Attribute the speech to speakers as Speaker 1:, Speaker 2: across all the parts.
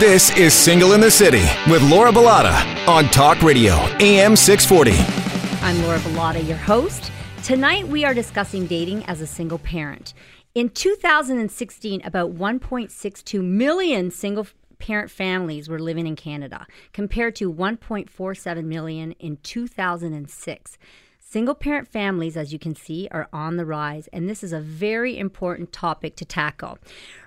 Speaker 1: This is Single in the City with Laura Bilotta on Talk Radio, AM 640.
Speaker 2: I'm Laura Bilotta, your host. Tonight we are discussing dating as a single parent. In 2016, about 1.62 million single parent families were living in Canada, compared to 1.47 million in 2006. Single parent families, as you can see, are on the rise, and this is a very important topic to tackle.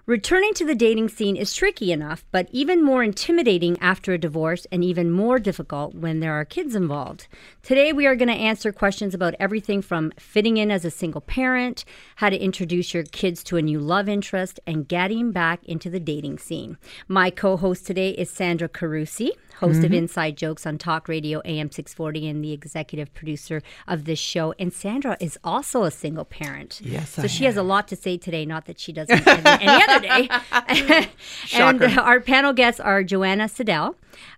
Speaker 2: Returning to the dating scene is tricky enough, but even more intimidating after a divorce and even more difficult when there are kids involved. Today, we are going to answer questions about everything from fitting in as a single parent, how to introduce your kids to a new love interest, and getting back into the dating scene. My co host today is Sandra Carusi host mm-hmm. of Inside Jokes on Talk Radio AM 640 and the executive producer of this show. And Sandra is also a single parent.
Speaker 3: Yes,
Speaker 2: so
Speaker 3: I
Speaker 2: she
Speaker 3: am.
Speaker 2: has a lot to say today. Not that she doesn't any, any other day. and our panel guests are Joanna Seidel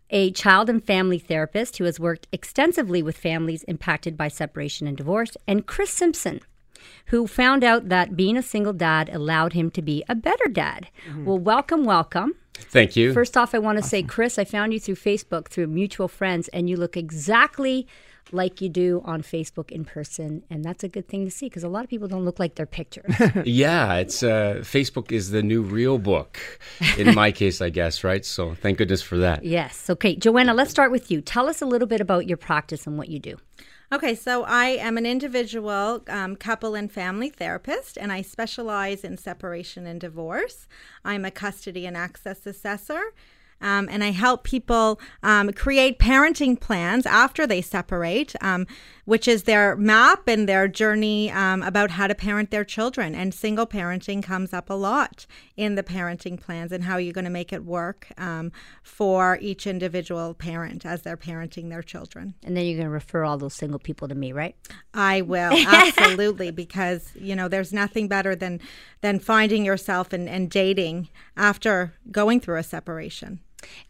Speaker 2: a child and family therapist who has worked extensively with families impacted by separation and divorce, and Kris Simpson, who found out that being a single dad allowed him to be a better dad. Mm-hmm. Well, welcome, welcome.
Speaker 4: Thank you.
Speaker 2: First off, I want to awesome. say, Kris, I found you through Facebook through mutual friends, and you look exactly like you do on Facebook in person, and that's a good thing to see because a lot of people don't look like their pictures.
Speaker 4: yeah, it's uh, Facebook is the new real book in my case, I guess, right? So thank goodness for that.
Speaker 2: Yes. Okay, Joanna, let's start with you. Tell us a little bit about your practice and what you do.
Speaker 5: Okay, so I am an individual um, couple and family therapist, and I specialize in separation and divorce. I'm a custody and access assessor. Um, and I help people um, create parenting plans after they separate, um, which is their map and their journey um, about how to parent their children. And single parenting comes up a lot in the parenting plans and how you're going to make it work um, for each individual parent as they're parenting their children.
Speaker 2: And then you're going to refer all those single people to me, right?
Speaker 5: I will absolutely because you know there's nothing better than than finding yourself and, and dating after going through a separation.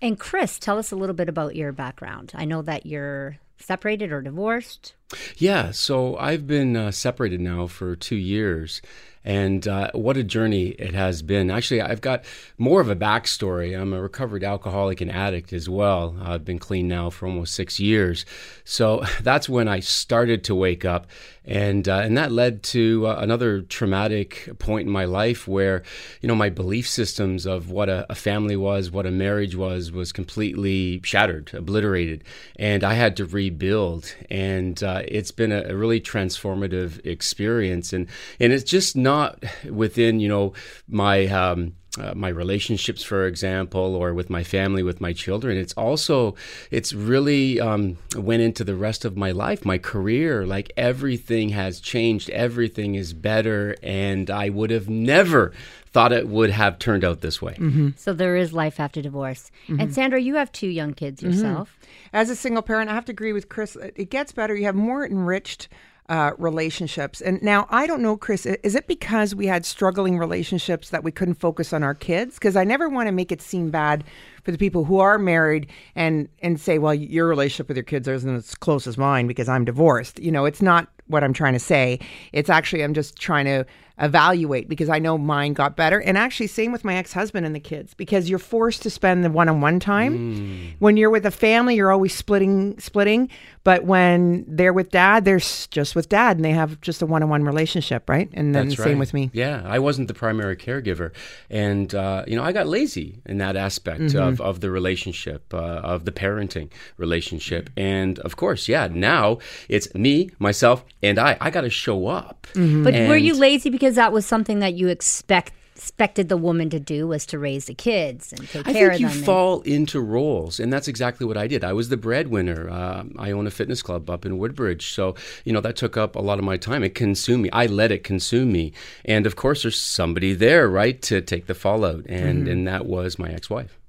Speaker 2: And Kris, tell us a little bit about your background. I know that you're separated or divorced.
Speaker 4: Yeah, so I've been uh, separated now for two years. And uh, what a journey it has been. Actually, I've got more of a backstory. I'm a recovered alcoholic and addict as well. I've been clean now for almost six years. So that's when I started to wake up. And, uh, and that led to uh, another traumatic point in my life where, you know, my belief systems of what a, a family was, what a marriage was, was completely shattered, obliterated. And I had to rebuild. And uh, it's been a, a really transformative experience. And, and it's just not not within, you know, my um, uh, my relationships, for example, or with my family, with my children. It's also, it's really um, went into the rest of my life, my career. Like everything has changed, everything is better, and I would have never thought it would have turned out this way.
Speaker 2: Mm-hmm. So there is life after divorce. Mm-hmm. And Sandra, you have two young kids mm-hmm. yourself.
Speaker 3: Mm-hmm. As a single parent, I have to agree with Kris. It gets better. You have more enriched uh, relationships. And now I don't know, Kris, is it because we had struggling relationships that we couldn't focus on our kids? Because I never want to make it seem bad for the people who are married and and say, well, your relationship with your kids isn't as close as mine because I'm divorced. You know, it's not what I'm trying to say. It's actually I'm just trying to evaluate because I know mine got better. And actually, same with my ex husband and the kids because you're forced to spend the one on one time. Mm. When you're with a family, you're always splitting, splitting. But when they're with dad, they're just with dad and they have just a one on one relationship, right? And then
Speaker 4: That's
Speaker 3: same
Speaker 4: right.
Speaker 3: with me.
Speaker 4: Yeah, I wasn't the primary caregiver. And, uh, you know, I got lazy in that aspect mm-hmm. of, of the relationship, uh, of the parenting relationship. And of course, yeah, now it's me, myself, and I. I got to show up.
Speaker 2: Mm-hmm. But and were you lazy because that was something that you expect expected the woman to do was to raise the kids and take
Speaker 4: I
Speaker 2: care
Speaker 4: of
Speaker 2: them.
Speaker 4: I think you fall into roles, and that's exactly what I did. I was the breadwinner. Uh, I own a fitness club up in Woodbridge, so you know that took up a lot of my time. It consumed me. I let it consume me, and of course, there's somebody there, right, to take the fallout, and mm-hmm. and that was my ex-wife.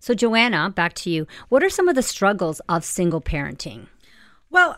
Speaker 2: So, Joanna, back to you. What are some of the struggles of single parenting?
Speaker 5: Well,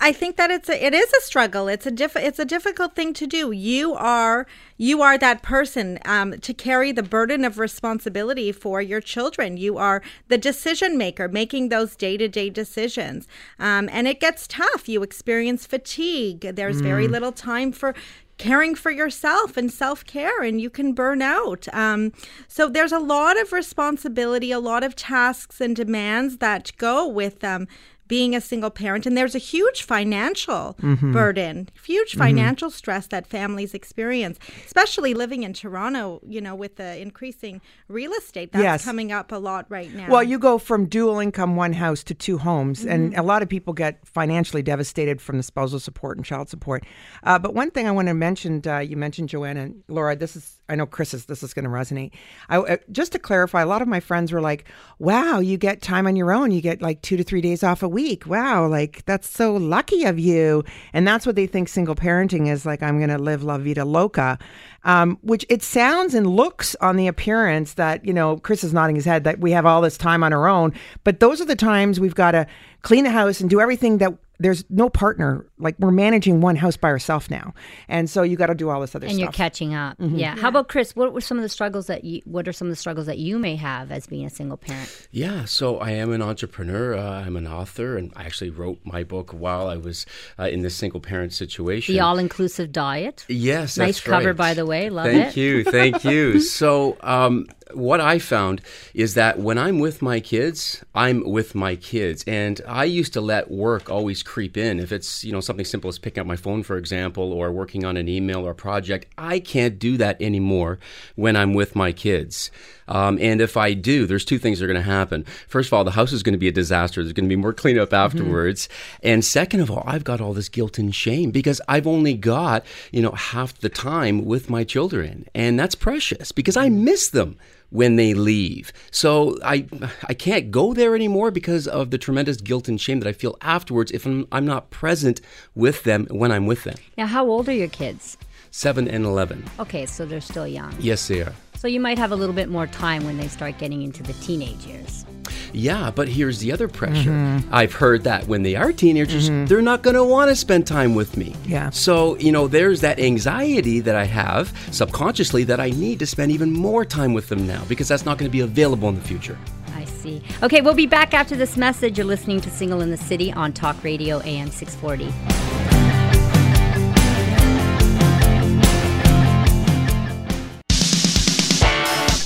Speaker 5: I think that it's a, it is a struggle. It's a diff, it's a difficult thing to do. You are you are that person um, to carry the burden of responsibility for your children. You are the decision maker, making those day to day decisions, um, and it gets tough. You experience fatigue. There's mm. very little time for caring for yourself and self care, and you can burn out. Um, so there's a lot of responsibility, a lot of tasks and demands that go with um, being a single parent and there's a huge financial
Speaker 3: Mm-hmm.
Speaker 5: burden huge financial stress that families experience especially living in toronto you know with the increasing real estate that's
Speaker 3: Yes.
Speaker 5: coming up a lot right now
Speaker 3: Well, you go from dual income, one house, to two homes, and
Speaker 5: Mm-hmm.
Speaker 3: a lot of people get financially devastated from the spousal support and child support. Uh, but one thing I want to mention, uh, you mentioned Joanna and Laura. This is, I know Kris is. This is going to resonate. I, uh, just to clarify, a lot of my friends were like, "Wow, you get time on your own. You get like two to three days off a week. Wow, like that's so lucky of you." And that's what they think single parenting is like. I'm going to live la vida loca. Um, which it sounds and looks on the appearance that, you know, Kris is nodding his head that we have all this time on our own. But those are the times we've got to clean the house and do everything that there's no partner. Like we're managing one house by ourselves now. And so you got to do all this other
Speaker 2: and
Speaker 3: stuff.
Speaker 2: you're catching up.
Speaker 3: Mm-hmm.
Speaker 2: Yeah. How about Kris? What were some of the struggles that you? What are some of the struggles that you may have as being a single parent?
Speaker 4: Yeah, so I am an entrepreneur. Uh, I'm an author, and I actually wrote my book while I was uh, in this single parent situation.
Speaker 2: The all-inclusive diet.
Speaker 4: Yes,
Speaker 2: Nice
Speaker 4: that's
Speaker 2: cover,
Speaker 4: right.
Speaker 2: by the way. Love
Speaker 4: thank
Speaker 2: it.
Speaker 4: Thank you, thank you. so, um, what I found is that when I'm with my kids, I'm with my kids, and I used to let work always creep in. If it's you know something simple as picking up my phone, for example, or working on an email or project, I can't do that anymore when I'm with my kids. Um, and if I do, there's two things that are going to happen. First of all, the house is going to be a disaster. There's going to be more cleanup afterwards. And second of all, I've got all this guilt and shame because I've only got, you know, half the time with my children. And that's precious because I miss them when they leave. So I I can't go there anymore because of the tremendous guilt and shame that I feel afterwards if I'm, I'm not present with them when I'm with them.
Speaker 2: Now, how old are your kids?
Speaker 4: 7 and 11.
Speaker 2: Okay, so they're still young.
Speaker 4: Yes, they are.
Speaker 2: So you might have a little bit more time when they start getting into the teenage years.
Speaker 4: Yeah, but here's the other pressure. Mm-hmm. I've heard that when they are teenagers, mm-hmm. they're not going to want to spend time with me.
Speaker 3: Yeah.
Speaker 4: So, you know, there's that anxiety that I have subconsciously that I need to spend even more time with them now because that's not going to be available in the future.
Speaker 2: I see. Okay, we'll be back after this message. You're listening to Single in the City on Talk Radio AM 640.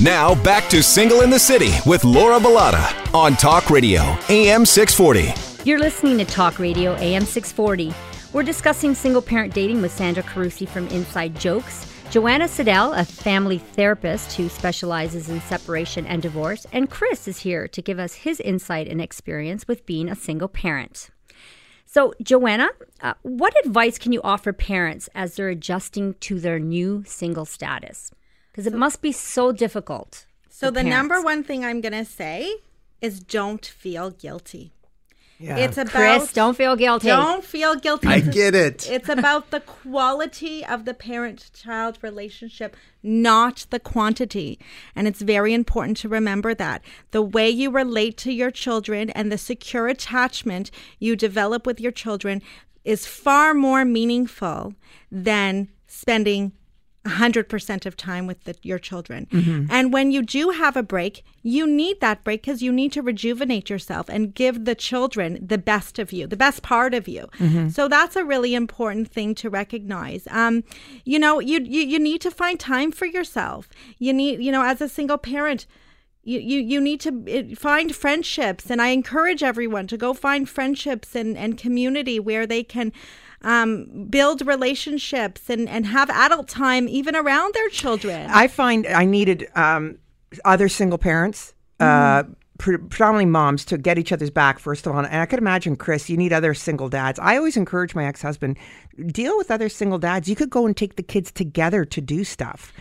Speaker 1: Now back to Single in the City with Laura Bilotta on Talk Radio, AM 640.
Speaker 2: You're listening to Talk Radio AM 640. We're discussing single parent dating with Sandra Carusi from Inside Jokes, Joanna Seidel, a family therapist who specializes in separation and divorce, and Kris is here to give us his insight and experience with being a single parent. So, Joanna, uh, what advice can you offer parents as they're adjusting to their new single status? Because it must be so difficult.
Speaker 5: so
Speaker 2: for
Speaker 5: the number one thing i'm going to say is don't feel guilty
Speaker 3: yeah.
Speaker 5: it's about
Speaker 2: Kris, don't feel guilty.
Speaker 5: don't feel guilty
Speaker 4: I get it.
Speaker 5: It's about the quality of the parent child relationship, not the quantity. And it's very important to remember that. The way you relate to your children and the secure attachment you develop with your children is far more meaningful than spending 100% of time with the, your children. And when you do have a break, you need that break because you need to rejuvenate yourself and give the children the best of you, the best part of you. So that's a really important thing to recognize. Um, you know, you, you you need to find time for yourself. You need, you know, as a single parent, you, you, you need to uh, find friendships and i encourage everyone to go find friendships and, and community where they can um, build relationships and, and have adult time even around their children
Speaker 3: I find I needed um, other single parents, uh, pre- predominantly moms, to get each other's back, first of all. And I could imagine, Chris, you need other single dads. I always encourage my ex husband deal with other single dads. You could go and take the kids together to do stuff,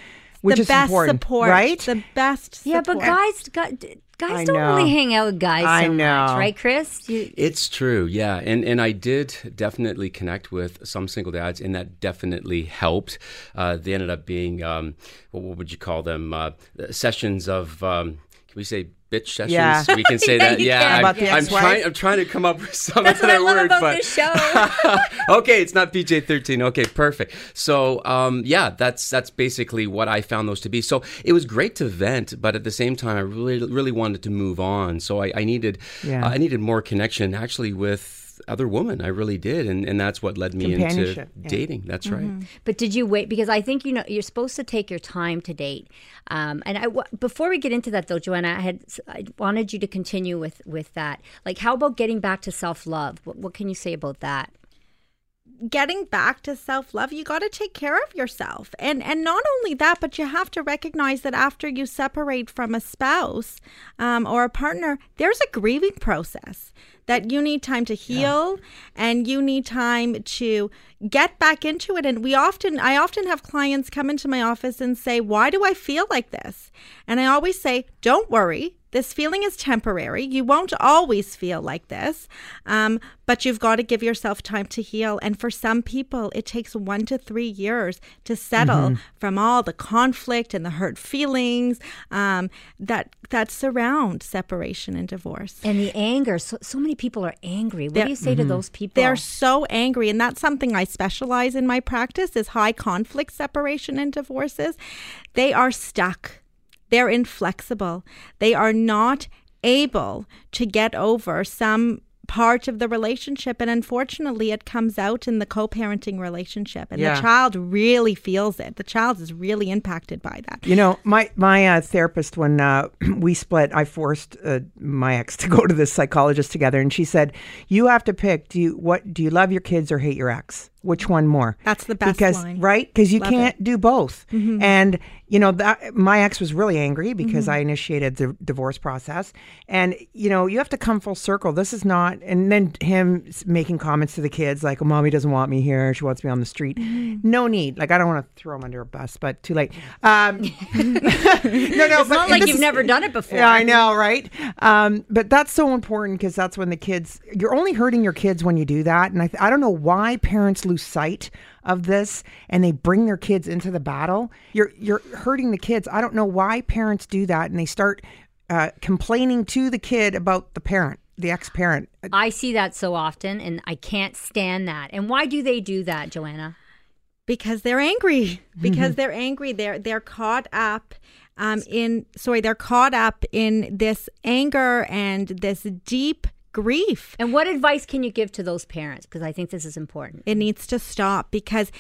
Speaker 3: which
Speaker 5: the
Speaker 3: is
Speaker 5: best
Speaker 3: important,
Speaker 5: support
Speaker 3: right?
Speaker 5: the best
Speaker 2: Yeah, but guys, guys, guys
Speaker 3: I
Speaker 2: don't
Speaker 3: know.
Speaker 2: really hang out with guys
Speaker 3: I
Speaker 2: so much,
Speaker 3: know.
Speaker 2: right, Kris? You,
Speaker 4: It's true, yeah, and and I did definitely connect with some single dads, and that definitely helped. Uh, they ended up being um, what, what would you call them? Uh, sessions of um, can we say bitch sessions?
Speaker 3: Yeah.
Speaker 4: we can say
Speaker 2: Yeah,
Speaker 4: that. Yeah,
Speaker 2: can.
Speaker 4: I,
Speaker 3: About the
Speaker 4: I'm
Speaker 3: ex-wife?
Speaker 4: trying. I'm trying to come up with some
Speaker 2: that's
Speaker 4: other
Speaker 2: love
Speaker 4: word,
Speaker 2: about
Speaker 4: but
Speaker 2: this show.
Speaker 4: okay, it's not PG thirteen. Okay, perfect. So, um, yeah, that's that's basically what I found those to be. So it was great to vent, but at the same time, I really really wanted to move on. So I, I needed
Speaker 3: Yeah.
Speaker 4: uh, I needed more connection actually with with other women. I really did, and and that's what led me into
Speaker 3: Companionship, yeah.
Speaker 4: dating. That's right.
Speaker 2: But did you wait? Because I think you know you're supposed to take your time to date. Um, and I w- before we get into that though, Joanna, I had I wanted you to continue with with that. Like, how about getting back to self love? What, what can you say about that?
Speaker 5: getting back to self-love you got to take care of yourself and and not only that but you have to recognize that after you separate from a spouse um, or a partner there's a grieving process that you need time to heal and you need time to get back into it. And we often I often have clients come into my office and say why do I feel like this? And I always say don't worry this feeling is temporary. You won't always feel like this, um, but you've got to give yourself time to heal. And for some people, it takes one to three years to settle from all the conflict and the hurt feelings um, that that surround separation and divorce.
Speaker 2: And the anger. So, so many people are angry. What
Speaker 5: They're-
Speaker 2: do you say to those people?
Speaker 5: They're so angry, and that's something I specialize in my practice is high conflict separation and divorces. They are stuck. They're inflexible. They are not able to get over some part of the relationship and unfortunately it comes out in the co-parenting relationship and
Speaker 3: Yeah.
Speaker 5: the child really feels it the child is really impacted by that
Speaker 3: You know, my my uh, therapist when uh, we split, I forced uh, my ex to go to this psychologist together, and she said, "You have to pick. Do you what? Do you love your kids or hate your ex? Which one more?"
Speaker 5: That's the best
Speaker 3: because
Speaker 5: line.
Speaker 3: right because you
Speaker 5: Love
Speaker 3: can't
Speaker 5: it.
Speaker 3: do both. And you know that my ex was really angry because
Speaker 5: Mm-hmm.
Speaker 3: I initiated the divorce process, and you know you have to come full circle. This is not, and then him making comments to the kids like, "Oh, mommy doesn't want me here. She wants me on the street."
Speaker 5: Mm-hmm.
Speaker 3: No need. Like I don't want to throw him under a bus, but too late. Um, no, no,
Speaker 2: it's not like you've
Speaker 3: is-
Speaker 2: never done it before.
Speaker 3: yeah, I know, right? Um, but that's so important because that's when the kids, you're only hurting your kids when you do that. And I, I don't know why parents lose sight of this and they bring their kids into the battle. You're, you're hurting the kids. I don't know why parents do that and they start uh, complaining to the kid about the parent, the ex parent.
Speaker 2: I see that so often, and I can't stand that. And why do they do that, Joanna?
Speaker 5: Because they're angry because they're angry they're they're caught up um in sorry they're caught up in this anger and this deep grief
Speaker 2: And what advice can you give to those parents? Because I think this is important.
Speaker 5: it needs to stop because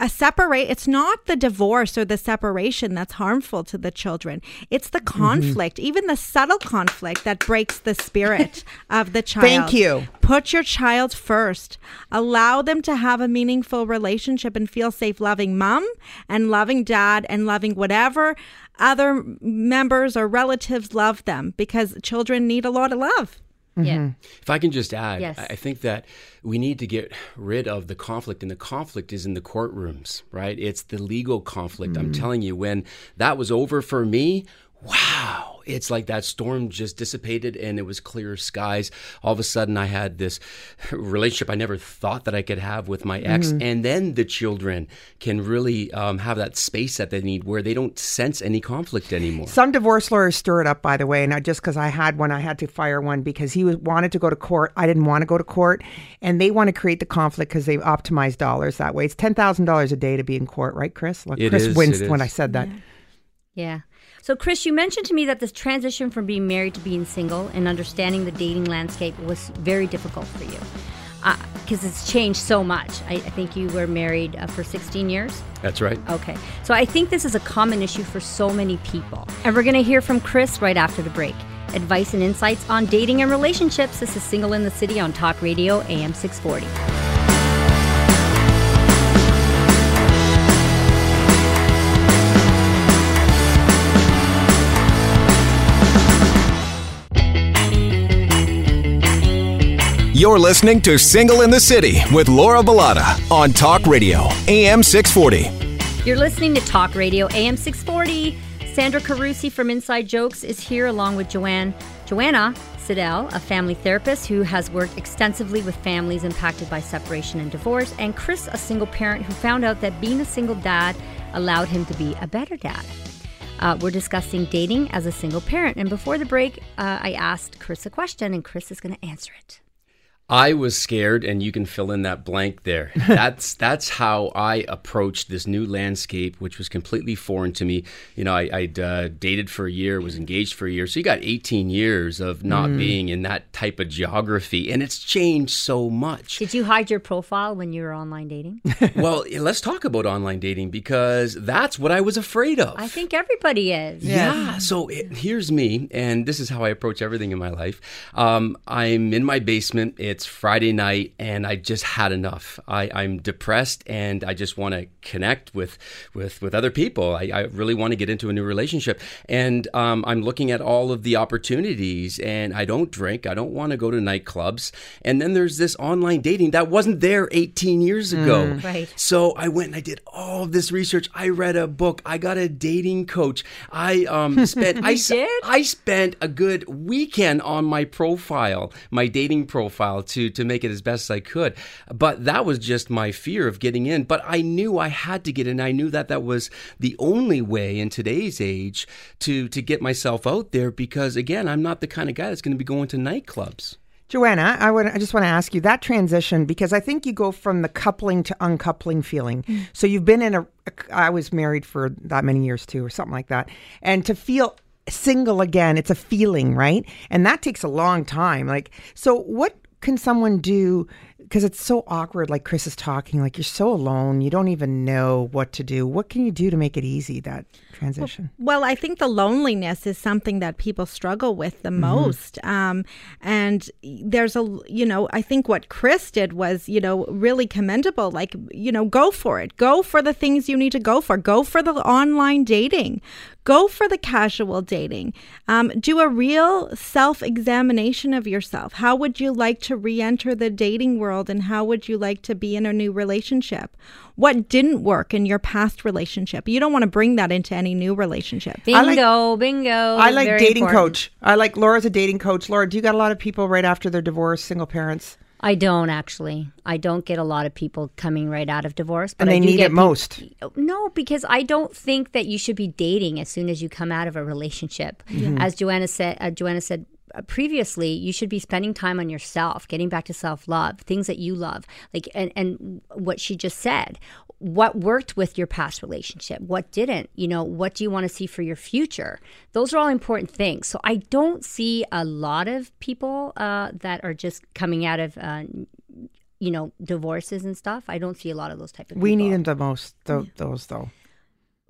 Speaker 5: a separate it's not the divorce or the separation that's harmful to the children. It's the mm-hmm. conflict even the subtle conflict that breaks the spirit of the child.
Speaker 3: Thank you.
Speaker 5: put your child first. Allow them to have a meaningful relationship and feel safe loving mom and loving dad and loving whatever other members or relatives love them because children need a lot of love
Speaker 2: Yeah. Mm-hmm.
Speaker 4: If I can just add,
Speaker 2: Yes.
Speaker 4: I I think that we need to get rid of the conflict, and the conflict is in the courtrooms, right? It's the legal conflict. I'm mm. telling you, when that was over for me, wow, it's like that storm just dissipated and it was clear skies. All of a sudden, I had this relationship I never thought that I could have with my ex, and then the children can really um, have that space that they need where they don't sense any conflict anymore.
Speaker 3: Some divorce lawyers stir it up, by the way, and I just because I had one, I had to fire one because he was wanted to go to court. I didn't want to go to court, and they want to create the conflict because they optimize dollars that way. It's ten thousand dollars a day to be in court, right, Kris? Like,
Speaker 4: It
Speaker 3: Kris
Speaker 4: is,
Speaker 3: winced
Speaker 4: it
Speaker 3: when
Speaker 4: is.
Speaker 3: I said that.
Speaker 2: Yeah. So, Kris, you mentioned to me that this transition from being married to being single and understanding the dating landscape was very difficult for you because it's changed so much. I, I think you were married uh, for 16 years.
Speaker 4: That's right.
Speaker 2: Okay. So, I think this is a common issue for so many people. And we're going to hear from Kris right after the break. Advice and insights on dating and relationships. This is Single in the City on Talk Radio AM 640.
Speaker 1: You're listening to Single in the City with Laura Bilotta on Talk Radio, AM 640.
Speaker 2: You're listening to Talk Radio AM 640. Sandra Carusi from Inside Jokes is here along with Joanne Joanna Seidel, a family therapist who has worked extensively with families impacted by separation and divorce, and Kris, a single parent who found out that being a single dad allowed him to be a better dad. Uh, we're discussing dating as a single parent, and before the break, uh, I asked Kris a question, and Kris is going to answer it.
Speaker 4: I was scared, and you can fill in that blank there. That's that's how I approached this new landscape, which was completely foreign to me. You know, I, would uh, dated for a year, was engaged for a year, so you got 18 years of not mm. being in that type of geography, and it's changed so much.
Speaker 2: Did you hide your profile when you were online dating?
Speaker 4: well, let's talk about online dating because that's what I was afraid of.
Speaker 2: I think everybody is.
Speaker 4: Yeah. So it, here's me, and this is how I approach everything in my life. Um, I'm in my basement. It's it's Friday night and I just had enough. I, I'm depressed and I just want to connect with with with other people. I, I really want to get into a new relationship. And um, I'm looking at all of the opportunities and I don't drink. I don't want to go to nightclubs. And then there's this online dating that wasn't there 18 years ago.
Speaker 2: Mm, right.
Speaker 4: So I went and I did all of this research. I read a book. I got a dating coach. I um, spent I,
Speaker 2: did?
Speaker 4: I spent a good weekend on my profile, my dating profile to to make it as best as I could. But that was just my fear of getting in. But I knew I had to get in. I knew that that was the only way in today's age to to get myself out there because again, I'm not the kind of guy that's going to be going to nightclubs.
Speaker 3: Joanna, I would I just want to ask you that transition because I think you go from the coupling to uncoupling feeling. Mm. So you've been in a I was married for that many years too or something like that. And to feel single again, it's a feeling, right? And that takes a long time. Like so what can someone do because it's so awkward like kris is talking like you're so alone you don't even know what to do what can you do to make it easy that transition
Speaker 5: well, well i think the loneliness is something that people struggle with the mm-hmm. most um, and there's a you know i think what kris did was you know really commendable like you know go for it go for the things you need to go for go for the online dating go for the casual dating. Um, do a real self examination of yourself. How would you like to re enter the dating world and how would you like to be in a new relationship? What didn't work in your past relationship? You don't want to bring that into any new relationship.
Speaker 2: Bingo, like, bingo.
Speaker 3: I like dating important. coach. I like Laura's a dating coach. Laura, do you got a lot of people right after their divorce, single parents?
Speaker 2: I don't actually. I don't get a lot of people coming right out of divorce.
Speaker 3: But and they
Speaker 2: I
Speaker 3: need it most.
Speaker 2: No, because I don't think that you should be dating as soon as you come out of a relationship. Mm-hmm. As Joanna said, uh, Joanna said previously, you should be spending time on yourself, getting back to self love, things that you love, like and and what she just said what worked with your past relationship, what didn't, you know, what do you want to see for your future? Those are all important things. So I don't see a lot of people uh, that are just coming out of, uh, you know, divorces and stuff. I don't see a lot of those type of
Speaker 3: we
Speaker 2: people.
Speaker 3: need them the most, th- those though.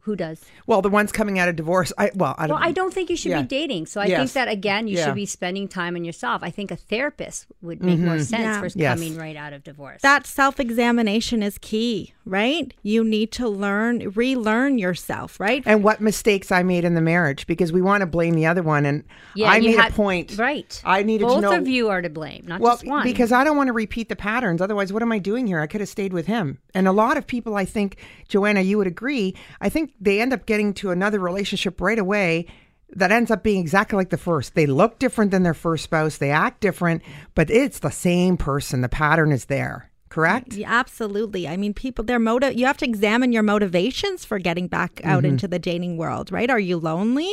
Speaker 2: Who does?
Speaker 3: Well, the ones coming out of divorce. I well, I
Speaker 2: don't. Well, I don't think you should yeah. be dating. So I yes. think that again, you yeah. should be spending time on yourself. I think a therapist would make mm-hmm. more sense yeah. for yes. coming right out of divorce.
Speaker 5: That self-examination is key, right? You need to learn, relearn yourself, right?
Speaker 3: And what mistakes I made in the marriage because we want to blame the other one, and I made had, a point.
Speaker 2: Right.
Speaker 3: I needed
Speaker 2: Both
Speaker 3: to know.
Speaker 2: Both of you are to blame, not
Speaker 3: well,
Speaker 2: just one.
Speaker 3: because I don't want to repeat the patterns. Otherwise, what am I doing here? I could have stayed with him. And a lot of people, I think, Joanna, you would agree. I think they end up getting to another relationship right away that ends up being exactly like the first. They look different than their first spouse, they act different, but it's the same person. The pattern is there. Correct?
Speaker 5: Yeah, absolutely. I mean, people, their motive, you have to examine your motivations for getting back out mm-hmm. into the dating world, right? Are you lonely?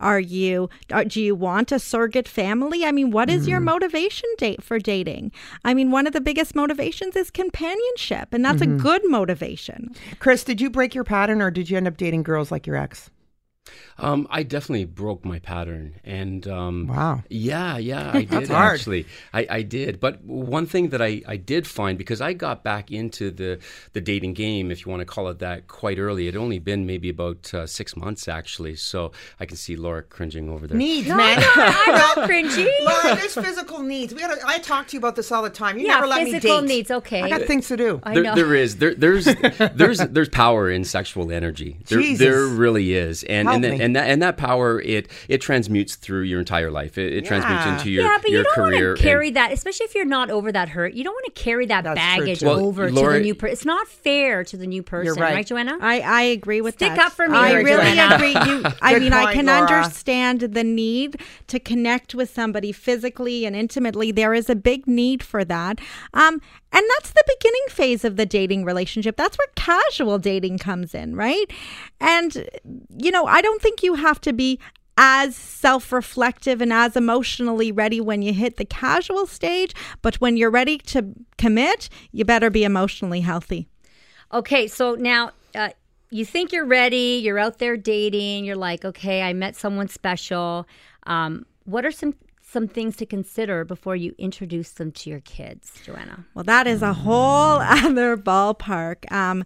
Speaker 5: Are you, are, do you want a surrogate family? I mean, what is mm-hmm. your motivation date for dating? I mean, one of the biggest motivations is companionship, and that's mm-hmm. a good motivation.
Speaker 3: Kris, did you break your pattern or did you end up dating girls like your ex?
Speaker 4: Um, I definitely broke my pattern, and um,
Speaker 3: wow,
Speaker 4: yeah, yeah, I did actually. I, I did, but one thing that I, I did find because I got back into the the dating game, if you want to call it that, quite early. It had only been maybe about uh, six months actually, so I can see Laura cringing over there.
Speaker 3: Needs,
Speaker 2: no,
Speaker 3: man.
Speaker 2: No, I'm not cringy.
Speaker 3: Laura, there's physical needs. We gotta. I talk to you about this all the time. You
Speaker 2: yeah,
Speaker 3: never let
Speaker 2: me date. physical needs. Okay,
Speaker 3: I got things to do.
Speaker 4: There, there is. There, there's there's there's power in sexual energy. There,
Speaker 3: Jesus.
Speaker 4: there really is, and
Speaker 3: Help
Speaker 4: and,
Speaker 3: me.
Speaker 4: and that and that power it it transmutes through your entire life. It, it
Speaker 3: Yeah.
Speaker 4: transmutes into your
Speaker 2: yeah, but
Speaker 4: your
Speaker 2: you don't
Speaker 4: career.
Speaker 2: want to carry that, especially if you're not over that hurt. You don't want to carry that baggage.
Speaker 3: Well,
Speaker 2: over to the new person. It's not fair to the new person,
Speaker 3: right.
Speaker 2: Joanna?
Speaker 5: I, I agree with
Speaker 2: Stick
Speaker 5: that.
Speaker 2: up for me
Speaker 5: I really
Speaker 2: Joanna.
Speaker 5: agree. You, I
Speaker 3: Good
Speaker 5: mean, I can
Speaker 3: Laura.
Speaker 5: understand the need to connect with somebody physically and intimately. There is a big need for that. Um, and that's the beginning phase of the dating relationship. That's where casual dating comes in, right? And, you know, I don't think you have to be as self reflective and as emotionally ready when you hit the casual stage. But when you're ready to commit, you better be emotionally healthy.
Speaker 2: Okay, so now uh, you think you're ready, you're out there dating, you're like, okay, I met someone special. Um, what are some some things to consider before you introduce them to your kids, Joanna?
Speaker 5: Well, that is a whole other ballpark. Um,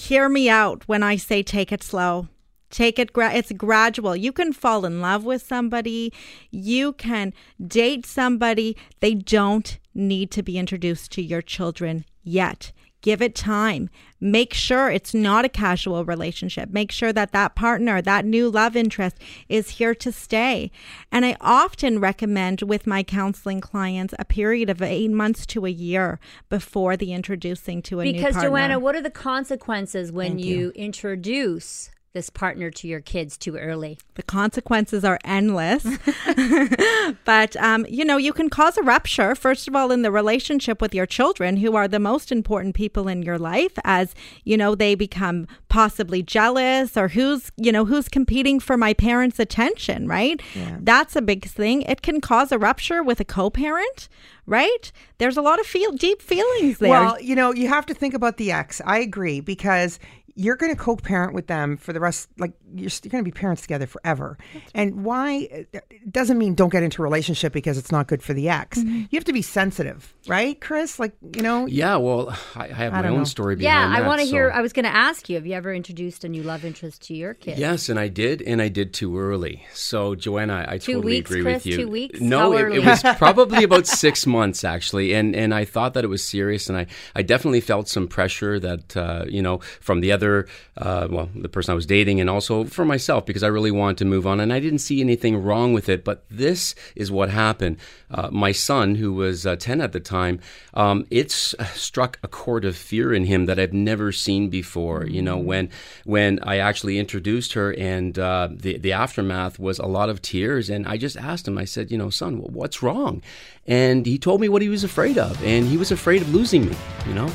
Speaker 5: hear me out when I say take it slow. Take it, gra- it's gradual. You can fall in love with somebody, you can date somebody. They don't need to be introduced to your children yet. Give it time. Make sure it's not a casual relationship. Make sure that that partner, that new love interest is here to stay. And I often recommend with my counseling clients a period of eight months to a year before the introducing to a
Speaker 2: because,
Speaker 5: new partner.
Speaker 2: Because, Joanna, what are the consequences when you,
Speaker 5: you.
Speaker 2: introduce this partner to your kids too early?
Speaker 5: The consequences are endless. but, um, you know, you can cause a rupture, first of all, in the relationship with your children, who are the most important people in your life, as, you know, they become possibly jealous or who's, you know, who's competing for my parents' attention, right?
Speaker 3: Yeah.
Speaker 5: That's a big thing. It can cause a rupture with a co parent, right? There's a lot of feel deep feelings there.
Speaker 3: Well, you know, you have to think about the ex. I agree because you're going to co-parent with them for the rest like you're, you're going to be parents together forever and why it doesn't mean don't get into a relationship because it's not good for the ex
Speaker 2: Mm-hmm.
Speaker 3: you have to be sensitive right kris like you know
Speaker 4: Yeah, well, I, I have
Speaker 3: I
Speaker 4: my own
Speaker 3: know.
Speaker 4: story
Speaker 2: Yeah,
Speaker 4: behind
Speaker 2: I want to
Speaker 4: so-
Speaker 2: hear. I was going to ask you, have you ever introduced a new love interest to your kids?
Speaker 4: Yes, and I did, and I did too early. So, Joanna, I
Speaker 2: Two
Speaker 4: totally
Speaker 2: weeks,
Speaker 4: agree
Speaker 2: Kris?
Speaker 4: with you.
Speaker 2: Two weeks?
Speaker 4: No, it, it was probably about six months actually, and and I thought that it was serious, and I I definitely felt some pressure that uh, you know from the other, uh, well, the person I was dating, and also for myself because I really wanted to move on, and I didn't see anything wrong with it. But this is what happened. Uh, my son, who was uh, ten at the time, um, it's struck a chord of fear in him that I've never seen before. You know, when when I actually introduced her, and uh, the the aftermath was a lot of tears, and I just asked him. I said, you know, son, what's wrong? And he told me what he was afraid of, and he was afraid of losing me. You know.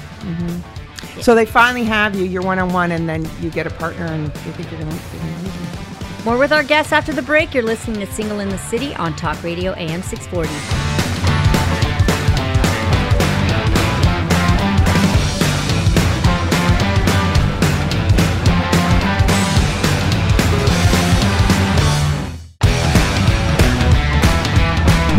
Speaker 3: So they finally have you you're one-on-one and then you get a partner and you think you're going to
Speaker 2: More with our guests after the break. You're listening to Single in the City on Talk Radio AM 640.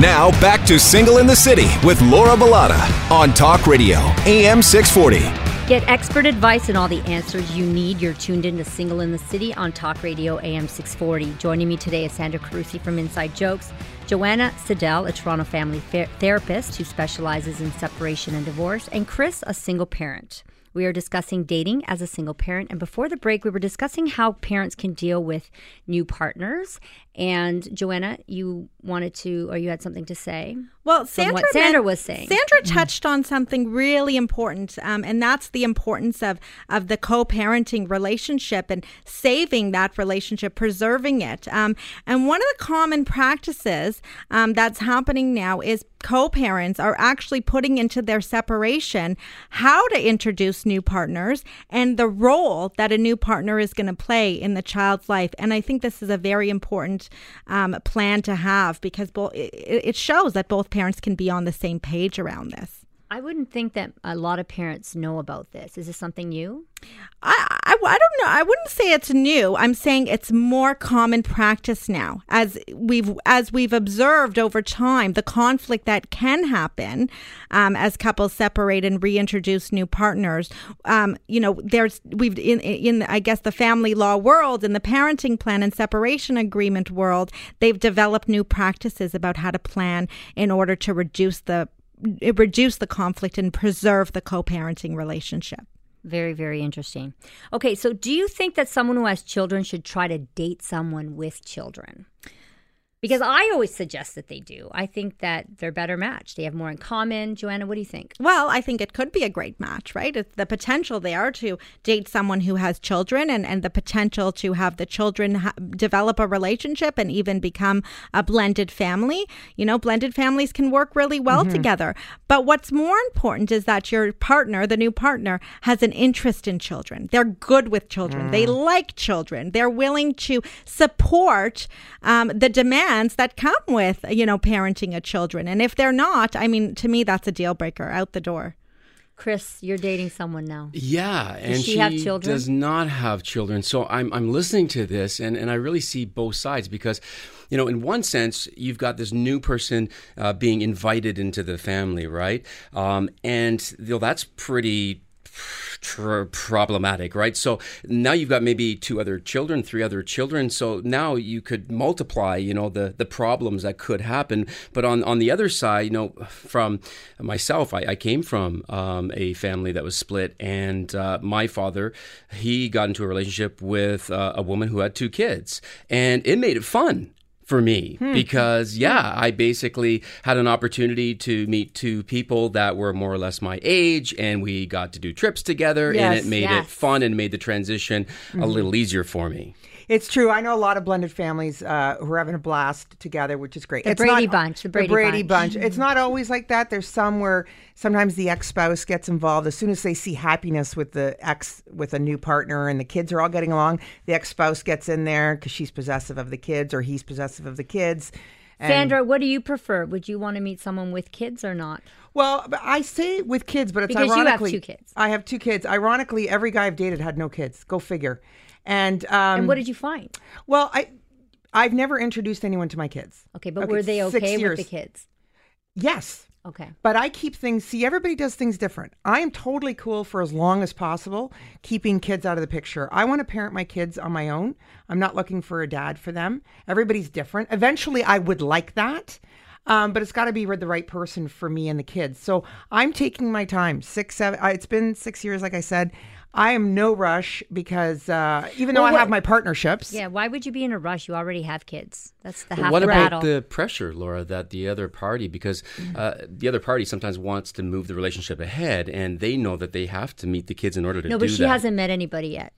Speaker 1: Now back to Single in the City with Laura Bilotta on Talk Radio, AM 640.
Speaker 2: Get expert advice and all the answers you need. You're tuned in to Single in the City on Talk Radio AM 640. Joining me today is Sandra Carusi from Inside Jokes, Joanna Seidel, a Toronto family ther- therapist who specializes in separation and divorce, and Kris, a single parent. We are discussing dating as a single parent. And before the break, we were discussing how parents can deal with new partners. And Joanna, you wanted to, or you had something to say?
Speaker 5: Well, Sandra,
Speaker 2: what Sandra
Speaker 5: meant-
Speaker 2: was saying.
Speaker 5: Sandra touched on something really important, um, and that's the importance of of the co-parenting relationship and saving that relationship, preserving it. Um, and one of the common practices um, that's happening now is co-parents are actually putting into their separation how to introduce new partners and the role that a new partner is going to play in the child's life. And I think this is a very important um, plan to have because bo- it, it shows that both parents can be on the same page around this.
Speaker 2: I wouldn't think that a lot of parents know about this. Is this something new?
Speaker 5: I, I, I don't know. I wouldn't say it's new. I'm saying it's more common practice now, as we've as we've observed over time, the conflict that can happen um, as couples separate and reintroduce new partners. Um, you know, there's we've in in I guess the family law world, in the parenting plan and separation agreement world, they've developed new practices about how to plan in order to reduce the reduce the conflict and preserve the co-parenting relationship.
Speaker 2: Very, very interesting. Okay, so do you think that someone who has children should try to date someone with children? Because I always suggest that they do. I think that they're better matched. They have more in common. Joanna, what do you think?
Speaker 5: Well, I think it could be a great match, right? It's the potential there to date someone who has children and, and the potential to have the children ha- develop a relationship and even become a blended family. You know, blended families can work really well
Speaker 2: Mm-hmm.
Speaker 5: together. But what's more important is that your partner, the new partner, has an interest in children. They're good with children. They
Speaker 2: Mm.
Speaker 5: like children. They're willing to support um, the demands that come with, you know, parenting a children. And if they're not, I mean, to me, that's a deal breaker out the door.
Speaker 2: Kris, you're dating someone now.
Speaker 4: Yeah, and
Speaker 2: she have children?
Speaker 4: does not have children. So I'm I'm listening to this, and and I really see both sides because, you know, in one sense, you've got this new person uh, being invited into the family, right? Um, and you know, that's pretty tr- problematic, right? So now you've got maybe two other children, three other children. So now you could multiply, you know, the the problems that could happen. But on on the other side, you know, from myself, I, I came from um, a family that was split, and uh, my father, he got into a relationship with uh, a woman who had two kids, and it made it fun for me
Speaker 2: Hmm.
Speaker 4: because yeah i basically had an opportunity to meet two people that were more or less my age and we got to do trips together and it made it fun and made the transition a little easier for me
Speaker 3: It's true. I know a lot of blended families uh, who are having a blast together, which is great.
Speaker 2: The
Speaker 3: it's
Speaker 2: Brady
Speaker 3: not,
Speaker 2: Bunch, the Brady Bunch.
Speaker 3: It's not always like that. There's some where sometimes the ex-spouse gets involved as soon as they see happiness with the ex with a new partner and the kids are all getting along. The ex-spouse gets in there because she's possessive of the kids or he's possessive of the kids. And-
Speaker 2: Sandra, what do you prefer? Would you want to meet someone with kids or not?
Speaker 3: Well, I say with kids, but it's
Speaker 2: Because you have
Speaker 3: ironically
Speaker 2: two kids.
Speaker 3: I have two kids. Ironically, every guy I've dated had no kids. Go figure. And um,
Speaker 2: And what did you find?
Speaker 3: well, I I've never introduced anyone to my kids.
Speaker 2: Okay, but
Speaker 3: Okay,
Speaker 2: were they okay with the kids?
Speaker 3: Yes.
Speaker 2: Okay.
Speaker 3: But I keep things, see, everybody does things different. I am totally cool for as long as possible keeping kids out of the picture. I want to parent my kids on my own. I'm not looking for a dad for them. Everybody's different. Eventually, I would like that. Um, but it's got to be the right person for me and the kids. So I'm taking my time. Six, seven, uh, it's been six years, like I said. I am no rush because uh, even though I
Speaker 2: what-
Speaker 3: have my partnerships,
Speaker 2: Yeah, why would you be in a rush? You already have kids. That's the half
Speaker 4: what
Speaker 2: the
Speaker 4: about
Speaker 2: battle.
Speaker 4: the pressure laura that the other party because uh, the other party sometimes wants to move the relationship ahead and they know that they have to meet the kids in order to
Speaker 2: no,
Speaker 4: do
Speaker 2: but she
Speaker 4: that
Speaker 2: hasn't met anybody yet.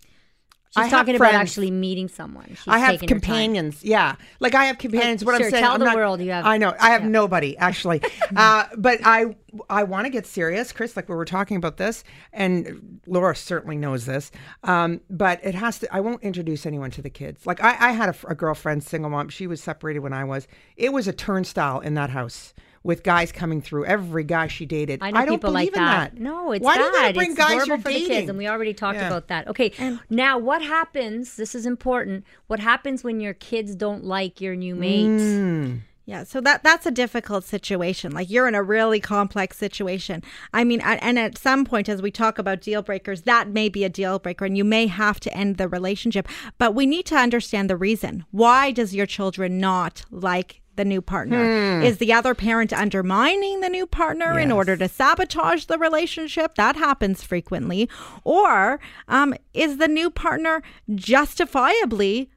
Speaker 2: She's
Speaker 3: I
Speaker 2: talking about actually meeting someone. She's
Speaker 3: I have
Speaker 2: taking her time.
Speaker 3: companions. Yeah, like I have companions. what
Speaker 2: sure,
Speaker 3: I'm saying,
Speaker 2: tell
Speaker 3: I'm
Speaker 2: the
Speaker 3: not-
Speaker 2: world you have-
Speaker 3: I know I have
Speaker 2: yeah.
Speaker 3: nobody actually, uh, but I I want to get serious, Kris. Like we were talking about this, and Laura certainly knows this. Um, but it has to. I won't introduce anyone to the kids. Like I, I had a girlfriend, single mom. She was separated when I was. It was a turnstile in that house. With guys coming through, every guy she dated.
Speaker 2: I know
Speaker 3: don't
Speaker 2: people
Speaker 3: believe
Speaker 2: like
Speaker 3: in
Speaker 2: that.
Speaker 3: that.
Speaker 2: No, it's not.
Speaker 3: Why
Speaker 2: bad.
Speaker 3: do you gotta bring
Speaker 2: it's
Speaker 3: guys
Speaker 2: horrible
Speaker 3: you're
Speaker 2: for the kids,
Speaker 3: dating?
Speaker 2: and we already talked
Speaker 3: Yeah.
Speaker 2: about that. Okay, now what happens? This is important. What happens when your kids don't like your new mate?
Speaker 3: Mm.
Speaker 5: Yeah, so that that's a difficult situation. Like you're in a really complex situation. I mean, a- and at some point, as we talk about deal breakers, that may be a deal breaker, and you may have to end the relationship. But we need to understand the reason. Why does your children not like the new partner? Is the other parent undermining the new partner in order to sabotage the relationship? That happens frequently. Or um, is the new partner justifiably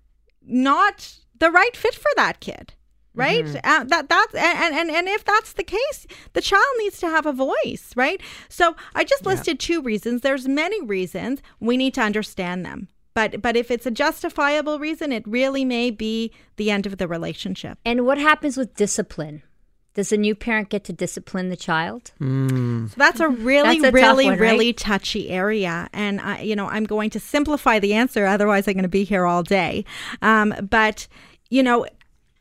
Speaker 5: not the right fit for that kid? right uh, that that's and, and and if that's the case the child needs to have a voice right so i just listed two reasons there's many reasons we need to understand them but but if it's a justifiable reason it really may be the end of the relationship
Speaker 2: And what happens with discipline? Does a new parent get to discipline the child?
Speaker 5: So that's a really,
Speaker 2: That's a
Speaker 5: really,
Speaker 2: one, right?
Speaker 5: really touchy area. And, I, you know, I'm going to simplify the answer. Otherwise, I'm going to be here all day. Um, but, you know,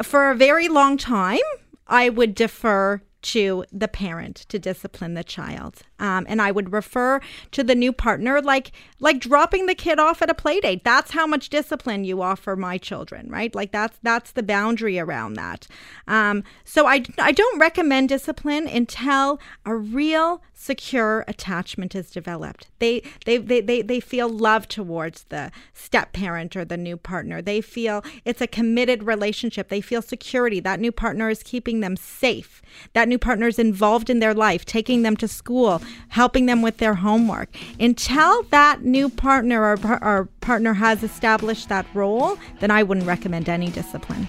Speaker 5: for a very long time, I would defer to the parent to discipline the child. Um, and I would refer to the new partner like like dropping the kid off at a play date. That's how much discipline you offer my children, right? Like that's that's the boundary around that. Um, so I I don't recommend discipline until a real secure attachment is developed. They they they they, they feel love towards the step parent or the new partner. They feel it's a committed relationship. They feel security. That new partner is keeping them safe. That new partner is involved in their life, taking them to school, helping them with their homework. Until that new partner or, or partner has established that role, then I wouldn't recommend any discipline.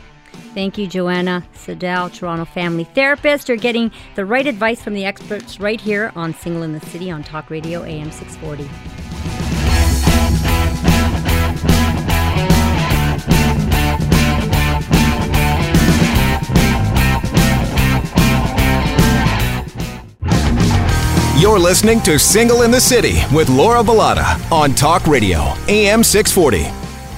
Speaker 2: Thank you, Joanna Seidel, Toronto family therapist. You're getting the right advice from the experts right here on Single in the City on Talk Radio AM 640.
Speaker 1: You're listening to Single in the City with Laura Bilotta on Talk Radio, AM 640.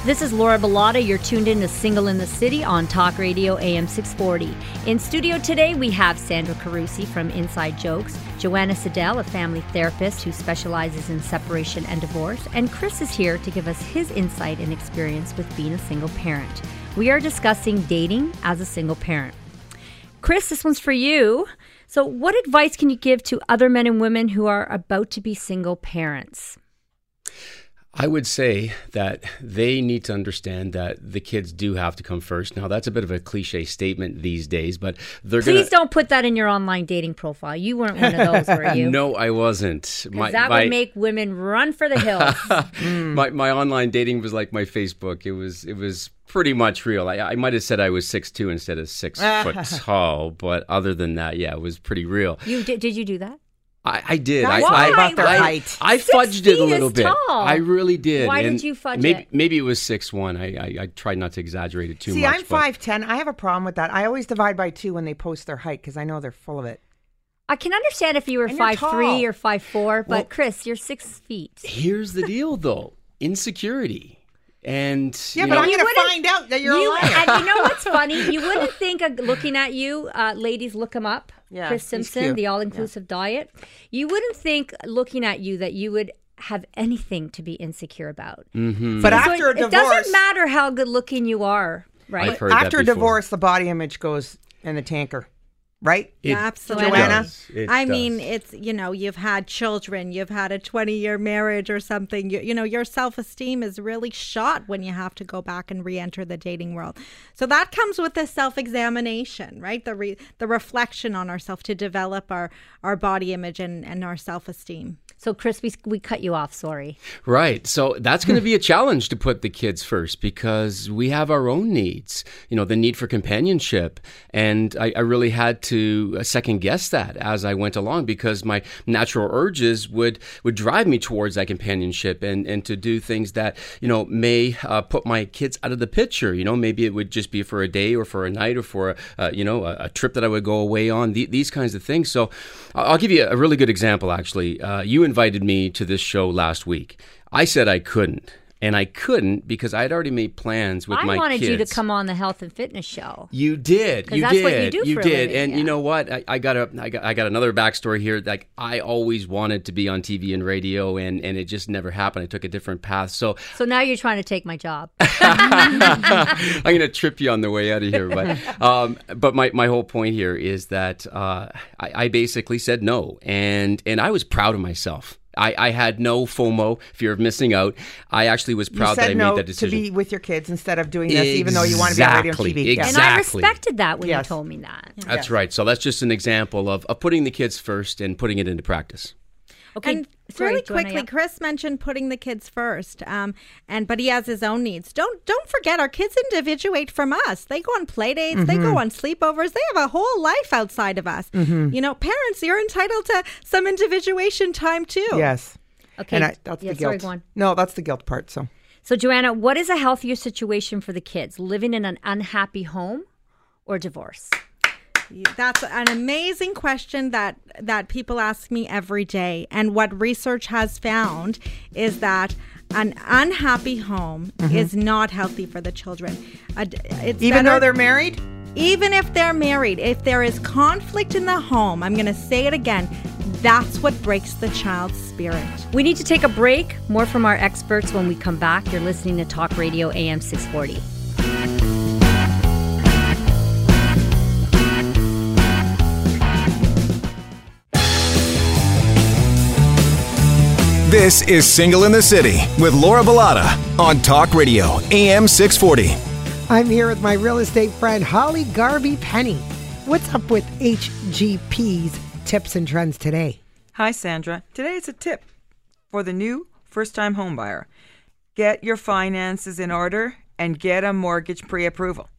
Speaker 2: This is Laura Bilotta. You're tuned in to Single in the City on Talk Radio AM 640. In studio today, we have Sandra Carusi from Inside Jokes, Joanna Seidel, a family therapist who specializes in separation and divorce, and Kris is here to give us his insight and experience with being a single parent. We are discussing dating as a single parent. Kris, this one's for you. So, what advice can you give to other men and women who are about to be single parents?
Speaker 4: I would say that they need to understand that the kids do have to come first. Now, that's a bit of a cliche statement these days, but they're going
Speaker 2: Please don't put that in your online dating profile. You weren't one of those, were you?
Speaker 4: No, I wasn't.
Speaker 2: Because that would make women run for the hills.
Speaker 4: my my online dating was like my Facebook. It was it was pretty much real. I, I might have said I was six two instead of six foot tall, but other than that, yeah, it was pretty real.
Speaker 2: you did, did you do that?
Speaker 4: I, I did.
Speaker 3: Nice.
Speaker 4: I,
Speaker 3: Why?
Speaker 4: I,
Speaker 3: About their
Speaker 4: I,
Speaker 3: height.
Speaker 4: I
Speaker 2: Six
Speaker 4: fudged it a little
Speaker 2: is
Speaker 4: bit.
Speaker 2: tall.
Speaker 4: I really did.
Speaker 2: Why did you fudge
Speaker 4: maybe,
Speaker 2: it?
Speaker 4: Maybe it was six one. I, I I tried not to exaggerate it too
Speaker 3: See,
Speaker 4: much.
Speaker 3: See,
Speaker 4: I'm
Speaker 3: five ten. I have a problem with that. I always divide by two when they post their height because I know they're full of it.
Speaker 2: I can understand if you were
Speaker 3: And
Speaker 2: five
Speaker 3: tall.
Speaker 2: three or five four, but
Speaker 4: Well-
Speaker 2: Kris, you're six feet.
Speaker 4: Here's the deal, though: insecurity. And
Speaker 3: Yeah,
Speaker 4: you
Speaker 3: but
Speaker 4: know,
Speaker 3: I'm going to
Speaker 2: wouldn't-
Speaker 3: find out that you're
Speaker 2: you,
Speaker 3: a liar.
Speaker 2: and you know what's funny? You wouldn't think of looking at you, uh, ladies, look him up.
Speaker 3: Yeah, Kris
Speaker 2: Simpson, the all-inclusive diet. You wouldn't think looking at you that you would have anything to be insecure about.
Speaker 4: Mm-hmm.
Speaker 3: But
Speaker 2: So
Speaker 3: after
Speaker 2: it,
Speaker 3: a divorce, it
Speaker 2: doesn't matter how good looking you are, right?
Speaker 4: I've heard that
Speaker 3: after a
Speaker 4: before.
Speaker 3: divorce, the body image goes in the tanker, right?
Speaker 4: It
Speaker 5: Absolutely.
Speaker 3: Joanna?
Speaker 4: does. It
Speaker 5: I
Speaker 4: does.
Speaker 5: mean, it's, you know, you've had children, you've had a 20 year marriage or something. You, you know, your self esteem is really shot when you have to go back and re enter the dating world. So that comes with the self examination, right? The, re- the reflection on ourselves to develop our, our body image and, and our self esteem.
Speaker 2: So, Kris, we, we cut you off. Sorry.
Speaker 4: Right. So that's going to be a challenge to put the kids first because we have our own needs, you know, the need for companionship. And I, I really had to uh, second guess that as I went along because my natural urges would, would drive me towards that companionship and, and to do things that, you know, may uh, put my kids out of the picture. You know, maybe it would just be for a day or for a night or for, a, uh, you know, a, a trip that I would go away on, the, these kinds of things. So I'll I'll give you a really good example, actually. Uh, you invited me to this show last week. I said I couldn't. And I couldn't because I had already made plans with my.
Speaker 2: I
Speaker 4: wanted
Speaker 2: you to come on the health and fitness show.
Speaker 4: You did. You
Speaker 2: that's
Speaker 4: did.
Speaker 2: what you do for a
Speaker 4: did.
Speaker 2: living,
Speaker 4: and
Speaker 2: yeah.
Speaker 4: you know what? I, I got a I got I got another backstory here. Like I always wanted to be on TV and radio and and it just never happened. I took a different path. So
Speaker 2: So now you're trying to take my job.
Speaker 4: I'm going to trip you on the way out of here. But, um, but my, my whole point here is that uh, I, I basically said no, and and I was proud of myself. I, I had no FOMO, fear of missing out. I actually was proud that I
Speaker 3: no
Speaker 4: made that decision.
Speaker 3: to be with your kids instead of doing this, even though you want to be on radio and
Speaker 4: Exactly.
Speaker 3: TV. Yeah.
Speaker 2: And I respected that when
Speaker 3: Yes.
Speaker 2: you told me that.
Speaker 4: That's right. So that's just an example of, of putting the kids first and putting it into practice.
Speaker 2: Okay.
Speaker 5: And
Speaker 2: sorry,
Speaker 5: really
Speaker 2: Joanna,
Speaker 5: quickly,
Speaker 2: yeah.
Speaker 5: Kris mentioned putting the kids first, um, and but he has his own needs. Don't don't forget, our kids individuate from us. They go on play dates, they
Speaker 2: Mm-hmm.
Speaker 5: go on sleepovers. They have a whole life outside of us.
Speaker 2: Mm-hmm.
Speaker 5: You know, parents, you're entitled to some individuation time too.
Speaker 3: Yes.
Speaker 2: Okay.
Speaker 3: And I, that's
Speaker 2: yeah,
Speaker 3: the guilt.
Speaker 2: go on.
Speaker 3: No, that's the guilt part. So
Speaker 2: So, Joanna, what is a healthier situation for the kids? Living in an unhappy home or divorce?
Speaker 5: That's an amazing question that that people ask me every day. And what research has found is that an unhappy home mm-hmm. is not healthy for the children. It's
Speaker 3: even
Speaker 5: better-
Speaker 3: though they're married,
Speaker 5: even if they're married, if there is conflict in the home, I'm going to say it again, that's what breaks the child's spirit.
Speaker 2: We need to take a break. More from our experts when we come back. You're listening to Talk Radio AM 640.
Speaker 1: This is Single in the City with Laura Bilotta on Talk Radio, AM 640.
Speaker 6: I'm here with my real estate friend Holly Garvey Penny. What's up with HGP's tips and trends today?
Speaker 7: Hi, Sandra. Today is a tip for the new first time homebuyer. Get your finances in order and get a mortgage pre approval.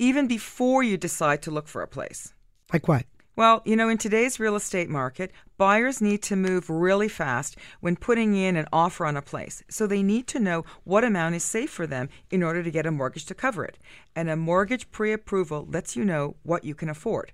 Speaker 7: even before you decide to look for a place.
Speaker 6: Like what?
Speaker 7: Well, you know, in today's real estate market, buyers need to move really fast when putting in an offer on a place. So they need to know what amount is safe for them in order to get a mortgage to cover it. And a mortgage pre approval lets you know what you can afford.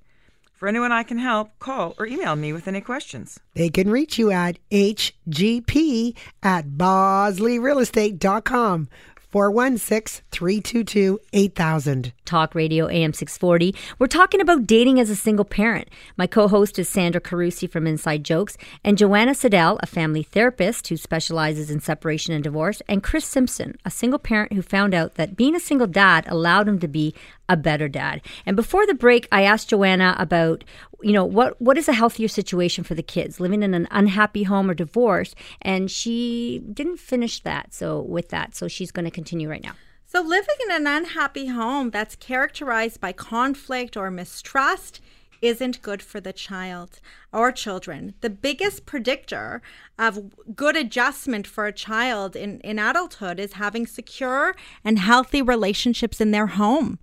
Speaker 7: For anyone I can help, call or email me with any questions.
Speaker 6: They can reach you at hgp at bosleyrealestate.com. 416 322 8000.
Speaker 2: Talk Radio AM 640. We're talking about dating as a single parent. My co host is Sandra Carusi from Inside Jokes, and Joanna Seidel, a family therapist who specializes in separation and divorce, and Kris Simpson, a single parent who found out that being a single dad allowed him to be a better dad. And before the break, I asked Joanna about, you know, what what is a healthier situation for the kids, living in an unhappy home or divorce, and she didn't finish that. So with that, so she's going to continue right now.
Speaker 5: So, living in an unhappy home that's characterized by conflict or mistrust isn't good for the child or children. The biggest predictor of good adjustment for a child in, in adulthood is having secure and healthy relationships in their home.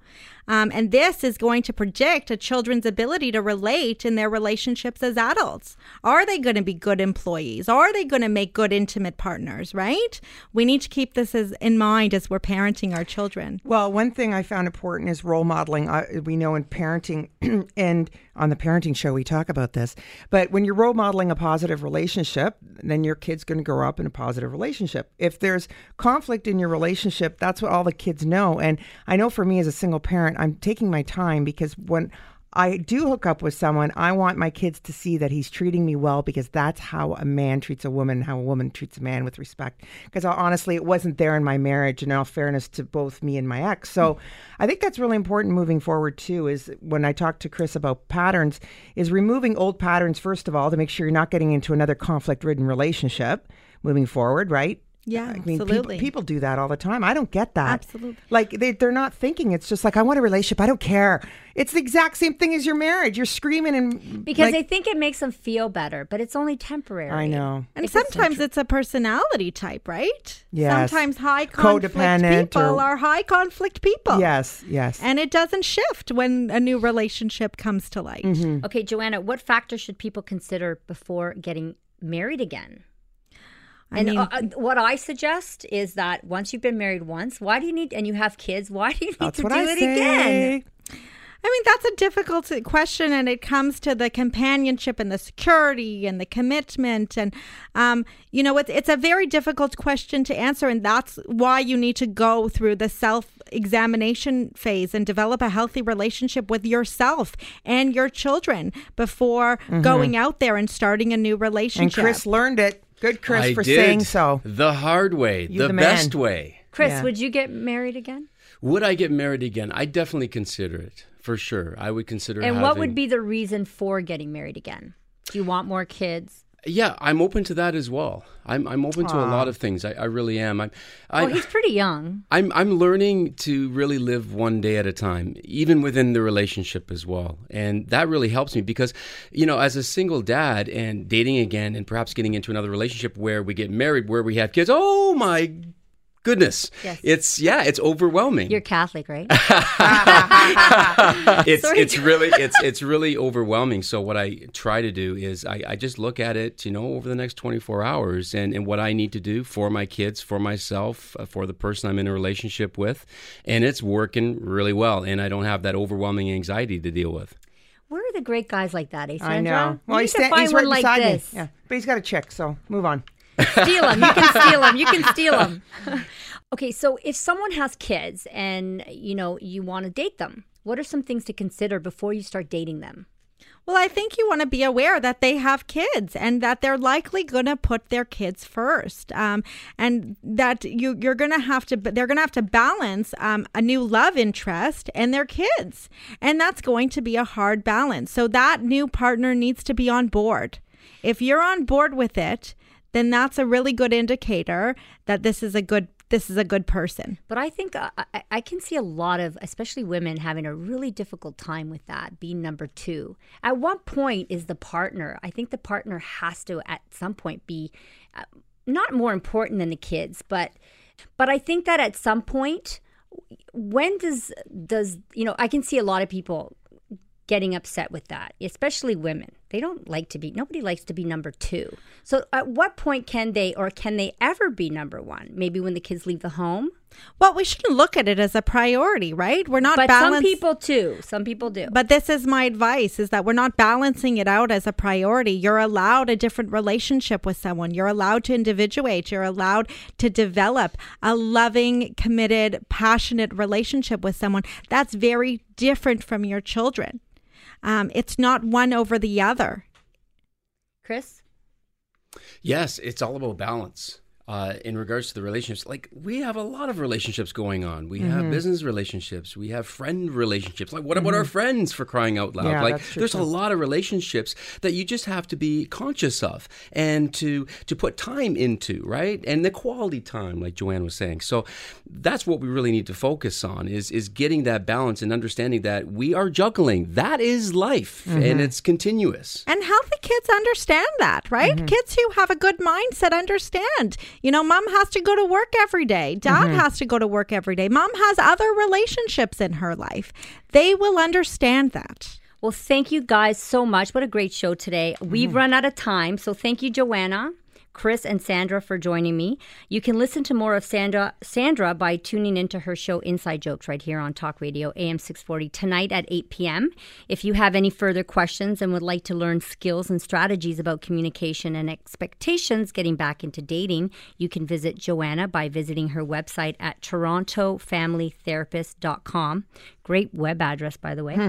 Speaker 5: Um, and this is going to predict a children's ability to relate in their relationships as adults. Are they going to be good employees? Are they going to make good intimate partners, right? We need to keep this as, in mind as we're parenting our children.
Speaker 3: Well, one thing I found important is role modeling. We know in parenting, and on the parenting show, we talk about this. But when you're role modeling a positive relationship, then your kid's going to grow up in a positive relationship. If there's conflict in your relationship, that's what all the kids know. And I know for me as a single parent, I'm taking my time because when I do hook up with someone, I want my kids to see that he's treating me well because that's how a man treats a woman, how a woman treats a man with respect. Because uh, honestly, it wasn't there in my marriage, and in all fairness to both me and my ex. So I think that's really important moving forward too. Is when I talk to Kris about patterns, is removing old patterns first of all to make sure you're not getting into another conflict-ridden relationship moving forward, right?
Speaker 5: Yeah,
Speaker 3: I mean,
Speaker 5: absolutely.
Speaker 3: People, people do that all the time. I don't get that.
Speaker 5: Absolutely.
Speaker 3: Like they, they're not thinking. It's just like I want a relationship. I don't care. It's the exact same thing as your marriage. You're screaming and
Speaker 2: Because
Speaker 3: like,
Speaker 2: they think it makes them feel better, but it's only temporary.
Speaker 3: I know.
Speaker 5: And
Speaker 2: It's just
Speaker 5: sometimes it's a personality type, right?
Speaker 3: Yes.
Speaker 5: Sometimes high conflict
Speaker 3: Codependent
Speaker 5: people
Speaker 3: or-
Speaker 5: are high conflict people.
Speaker 3: Yes, yes.
Speaker 5: And it doesn't shift when a new relationship comes to light.
Speaker 3: Mm-hmm.
Speaker 2: Okay, Joanna, what factors should people consider before getting married again?
Speaker 5: I
Speaker 2: and
Speaker 5: mean-
Speaker 2: uh, uh, what I suggest is that once you've been married once, why do you need, and you have kids, why do you need to do
Speaker 3: I
Speaker 2: it
Speaker 3: say.
Speaker 2: again?
Speaker 5: I mean, that's a difficult question, and it comes to the companionship and the security and the commitment. And, um, you know, it's, it's a very difficult question to answer. And that's why you need to go through the self examination phase and develop a healthy relationship with yourself and your children before going out there and starting a new
Speaker 3: Mm-hmm. And
Speaker 5: relationship.
Speaker 3: Kris learned it. Good, Kris,
Speaker 4: I
Speaker 3: for
Speaker 4: did
Speaker 3: saying so.
Speaker 4: The hard way,
Speaker 3: You
Speaker 4: the,
Speaker 3: the
Speaker 4: best
Speaker 3: man.
Speaker 4: way.
Speaker 2: Kris,
Speaker 3: Yeah.
Speaker 2: would you get married again?
Speaker 4: Would I get married again? I definitely consider it for sure. I would consider. It.
Speaker 2: And what would be the reason for getting married again? Do you want more kids?
Speaker 4: Yeah, I'm open to that as well. I'm I'm open to a lot of things. I, I really am. I'm I,
Speaker 2: Well, he's pretty young.
Speaker 4: I'm I'm learning to really live one day at a time, even within the relationship as well, and that really helps me because, you know, as a single dad and dating again, and perhaps getting into another relationship where we get married, where we have kids. Oh my goodness,
Speaker 2: Yes.
Speaker 4: it's yeah, it's overwhelming.
Speaker 2: You're Catholic, right?
Speaker 4: it's
Speaker 2: Sorry.
Speaker 4: it's really it's it's really overwhelming. So what I try to do is I, I just look at it, you know, over the next 24 hours and, and what I need to do for my kids, for myself, uh, for the person I'm in a relationship with, and it's working really well. And I don't have that overwhelming anxiety to deal with.
Speaker 2: Where are the great guys like that, eh, Sandra?
Speaker 3: I know.
Speaker 2: We
Speaker 3: he's, sta- he's right
Speaker 2: like
Speaker 3: beside
Speaker 2: this.
Speaker 3: me. Yeah, but he's got a chick, so move on.
Speaker 2: Steal them. You can steal them. You can steal them. okay, so if someone has kids and you know you want to date them, what are some things to consider before you start dating them?
Speaker 5: Well, I think you want to be aware that they have kids and that they're likely going to put their kids first, um, and that you you're going to have to they're going to have to balance um, a new love interest and their kids, and that's going to be a hard balance. So that new partner needs to be on board. If you're on board with it, then that's a really good indicator that this is a good this is a good person.
Speaker 2: But I think uh, I, I can see a lot of, especially women, having a really difficult time with that, being number two. At what point is the partner? I think the partner has to, at some point, be uh, not more important than the kids, but but I think that at some point, when does does you know? I can see a lot of people getting upset with that, especially women. They don't like to be, nobody likes to be number two. So at what point can they or can they ever be number one? Maybe when the kids leave the home?
Speaker 5: Well, we shouldn't look at it as a priority, right? We're not
Speaker 2: But
Speaker 5: balanced.
Speaker 2: some people too. Some people do.
Speaker 5: But this is my advice is that we're not balancing it out as a priority. You're allowed a different relationship with someone. You're allowed to individuate. You're allowed to develop a loving, committed, passionate relationship with someone. That's very different from your children. Um, it's not one over the other.
Speaker 2: Kris?
Speaker 4: Yes, it's all about balance. Uh, in regards to the relationships, like we have a lot of relationships going on. We
Speaker 3: Mm-hmm.
Speaker 4: have business relationships. We have friend relationships. Like, what about our friends for crying out loud?
Speaker 3: Mm-hmm. Yeah,
Speaker 4: like,
Speaker 3: that's true,
Speaker 4: there's a lot of relationships that you just have to be conscious of and to to put time into, right? And the quality time, like Joanne was saying. So that's what we really need to focus on is is getting that balance and understanding that we are juggling. That is life,
Speaker 3: Mm-hmm.
Speaker 4: and it's continuous.
Speaker 5: And healthy kids understand that, right? Kids who have a good mindset understand. You know, mom has to go to work every day. Dad mm-hmm. has to go to work every day. Mom has other relationships in her life. They will understand that.
Speaker 2: Well, thank you guys so much. What a great show today. We've mm-hmm. run out of time. So thank you, Joanna. Kris and Sandra for joining me. You can listen to more of Sandra Sandra by tuning into her show Inside Jokes right here on Talk Radio AM 640 tonight at 8 p.m. If you have any further questions and would like to learn skills and strategies about communication and expectations getting back into dating, you can visit Joanna by visiting her website at torontofamilytherapist.com. Great web address, by the way.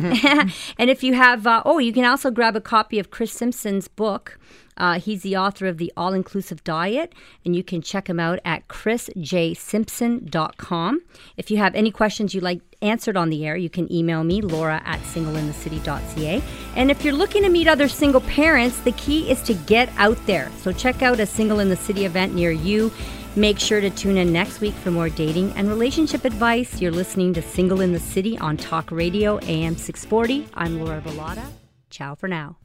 Speaker 2: and if you have, uh, oh, you can also grab a copy of Kris Simpson's book. Uh, he's the author of The All Inclusive Diet, and you can check him out at krisjsimpson.com. If you have any questions you'd like answered on the air, you can email me, laura at singleinthecity.ca. And if you're looking to meet other single parents, the key is to get out there. So check out a Single in the City event near you. Make sure to tune in next week for more dating and relationship advice. You're listening to Single in the City on Talk Radio AM 640. I'm Laura Bilotta. Ciao for now.